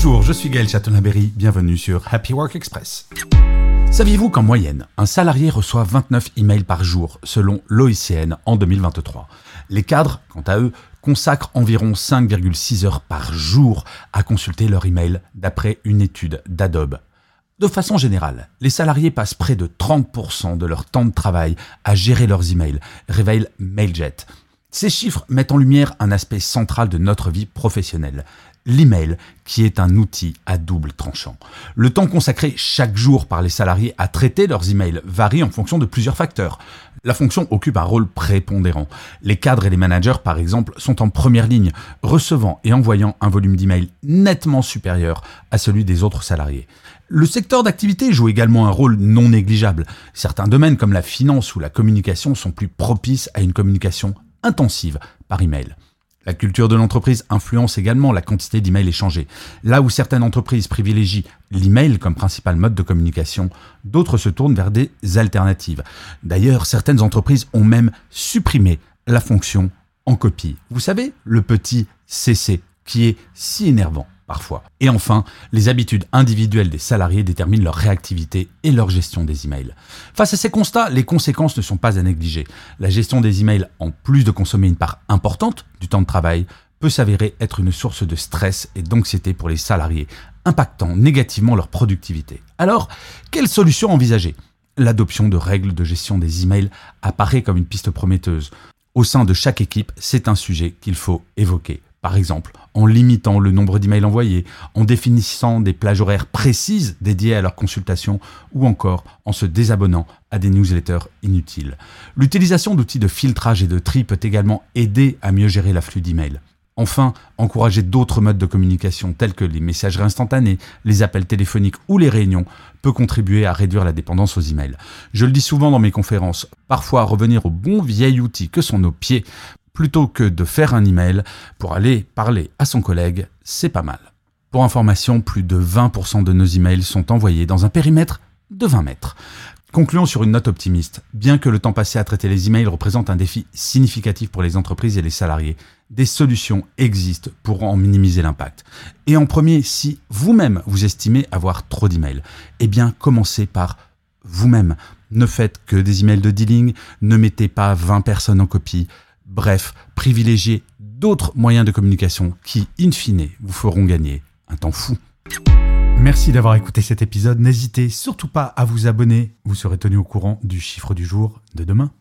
Bonjour, je suis Gaël Chatonaberry, bienvenue sur Happy Work Express. Saviez-vous qu'en moyenne, un salarié reçoit 29 emails par jour selon l'OICN en 2023 Les cadres, quant à eux, consacrent environ 5,6 heures par jour à consulter leur email d'après une étude d'Adobe. De façon générale, les salariés passent près de 30% de leur temps de travail à gérer leurs emails, révèle Mailjet. Ces chiffres mettent en lumière un aspect central de notre vie professionnelle, l'email, qui est un outil à double tranchant. Le temps consacré chaque jour par les salariés à traiter leurs emails varie en fonction de plusieurs facteurs. La fonction occupe un rôle prépondérant. Les cadres et les managers, par exemple, sont en première ligne, recevant et envoyant un volume d'emails nettement supérieur à celui des autres salariés. Le secteur d'activité joue également un rôle non négligeable. Certains domaines comme la finance ou la communication sont plus propices à une communication intensive par email. La culture de l'entreprise influence également la quantité d'emails échangés. Là où certaines entreprises privilégient l'email comme principal mode de communication, d'autres se tournent vers des alternatives. D'ailleurs, certaines entreprises ont même supprimé la fonction en copie. Vous savez, le petit CC qui est si énervant parfois. Et enfin, les habitudes individuelles des salariés déterminent leur réactivité et leur gestion des emails. Face à ces constats, les conséquences ne sont pas à négliger. La gestion des emails, en plus de consommer une part importante du temps de travail, peut s'avérer être une source de stress et d'anxiété pour les salariés, impactant négativement leur productivité. Alors, quelle solution envisager? L'adoption de règles de gestion des emails apparaît comme une piste prometteuse. Au sein de chaque équipe, c'est un sujet qu'il faut évoquer. Par exemple, en limitant le nombre d'emails envoyés, en définissant des plages horaires précises dédiées à leur consultation ou encore en se désabonnant à des newsletters inutiles. L'utilisation d'outils de filtrage et de tri peut également aider à mieux gérer l'afflux d'emails. Enfin, encourager d'autres modes de communication tels que les messageries instantanées, les appels téléphoniques ou les réunions peut contribuer à réduire la dépendance aux emails. Je le dis souvent dans mes conférences, parfois revenir au bon vieil outil que sont nos pieds plutôt que de faire un email pour aller parler à son collègue, c'est pas mal. Pour information, plus de 20% de nos emails sont envoyés dans un périmètre de 20 mètres. Concluons sur une note optimiste. Bien que le temps passé à traiter les emails représente un défi significatif pour les entreprises et les salariés, des solutions existent pour en minimiser l'impact. Et en premier, si vous-même vous estimez avoir trop d'emails, eh bien commencez par vous-même. Ne faites que des emails de dealing, ne mettez pas 20 personnes en copie, Bref, privilégiez d'autres moyens de communication qui, in fine, vous feront gagner un temps fou. Merci d'avoir écouté cet épisode. N'hésitez surtout pas à vous abonner. Vous serez tenu au courant du chiffre du jour de demain.